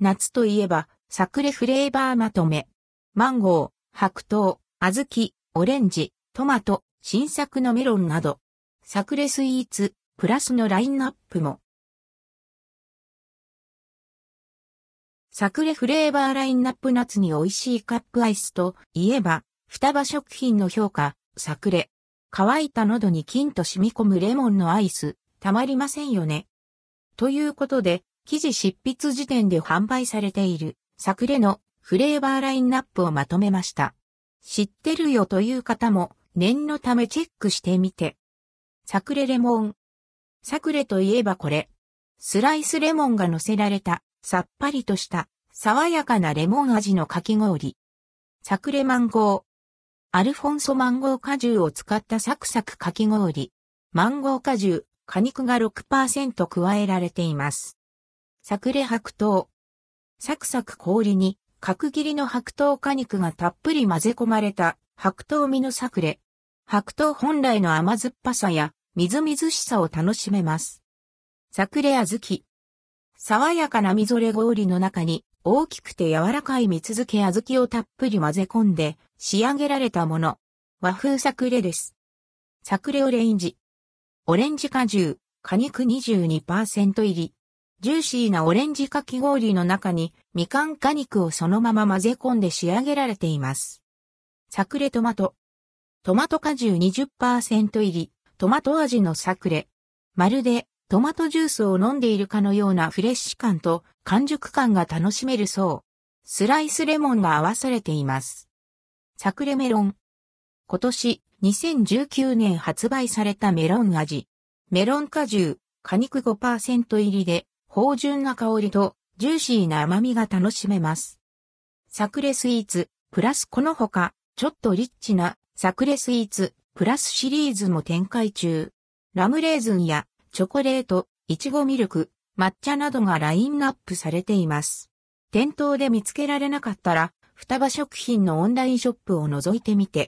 夏といえば、サクレフレーバーまとめ。マンゴー、白桃、小豆、オレンジ、トマト、新作のメロンなど、サクレスイーツ、プラスのラインナップも。サクレフレーバーラインナップ夏に美味しいカップアイスといえば、双葉食品の評価、サクレ。乾いた喉に金と染み込むレモンのアイス、たまりませんよね。ということで、記事執筆時点で販売されている、サクレのフレーバーラインナップをまとめました。知ってるよという方も、念のためチェックしてみて。サクレレモン。サクレといえばこれ。スライスレモンが乗せられた、さっぱりとした、爽やかなレモン味のかき氷。サクレマンゴー。アルフォンソマンゴー果汁を使ったサクサクかき氷。マンゴー果汁、果肉が6%加えられています。サクレ白桃。サクサク氷に角切りの白桃果肉がたっぷり混ぜ込まれた白桃実のサクレ。白桃本来の甘酸っぱさやみずみずしさを楽しめます。サクレ小豆。爽やかなみぞれ氷の中に大きくて柔らかい蜜漬け小豆をたっぷり混ぜ込んで仕上げられたもの。和風サクレです。サクレオレンジ。オレンジ果汁、果肉22%入り。ジューシーなオレンジかき氷の中にみかん果肉をそのまま混ぜ込んで仕上げられています。サクレトマト。トマト果汁20%入り、トマト味のサクレ。まるでトマトジュースを飲んでいるかのようなフレッシュ感と完熟感が楽しめるそう。スライスレモンが合わされています。サクレメロン。今年2019年発売されたメロン味。メロン果汁、果肉5%入りで、芳醇な香りとジューシーな甘みが楽しめます。サクレスイーツ、プラスこのほか、ちょっとリッチなサクレスイーツ、プラスシリーズも展開中。ラムレーズンやチョコレート、いちごミルク、抹茶などがラインナップされています。店頭で見つけられなかったら、双葉食品のオンラインショップを覗いてみて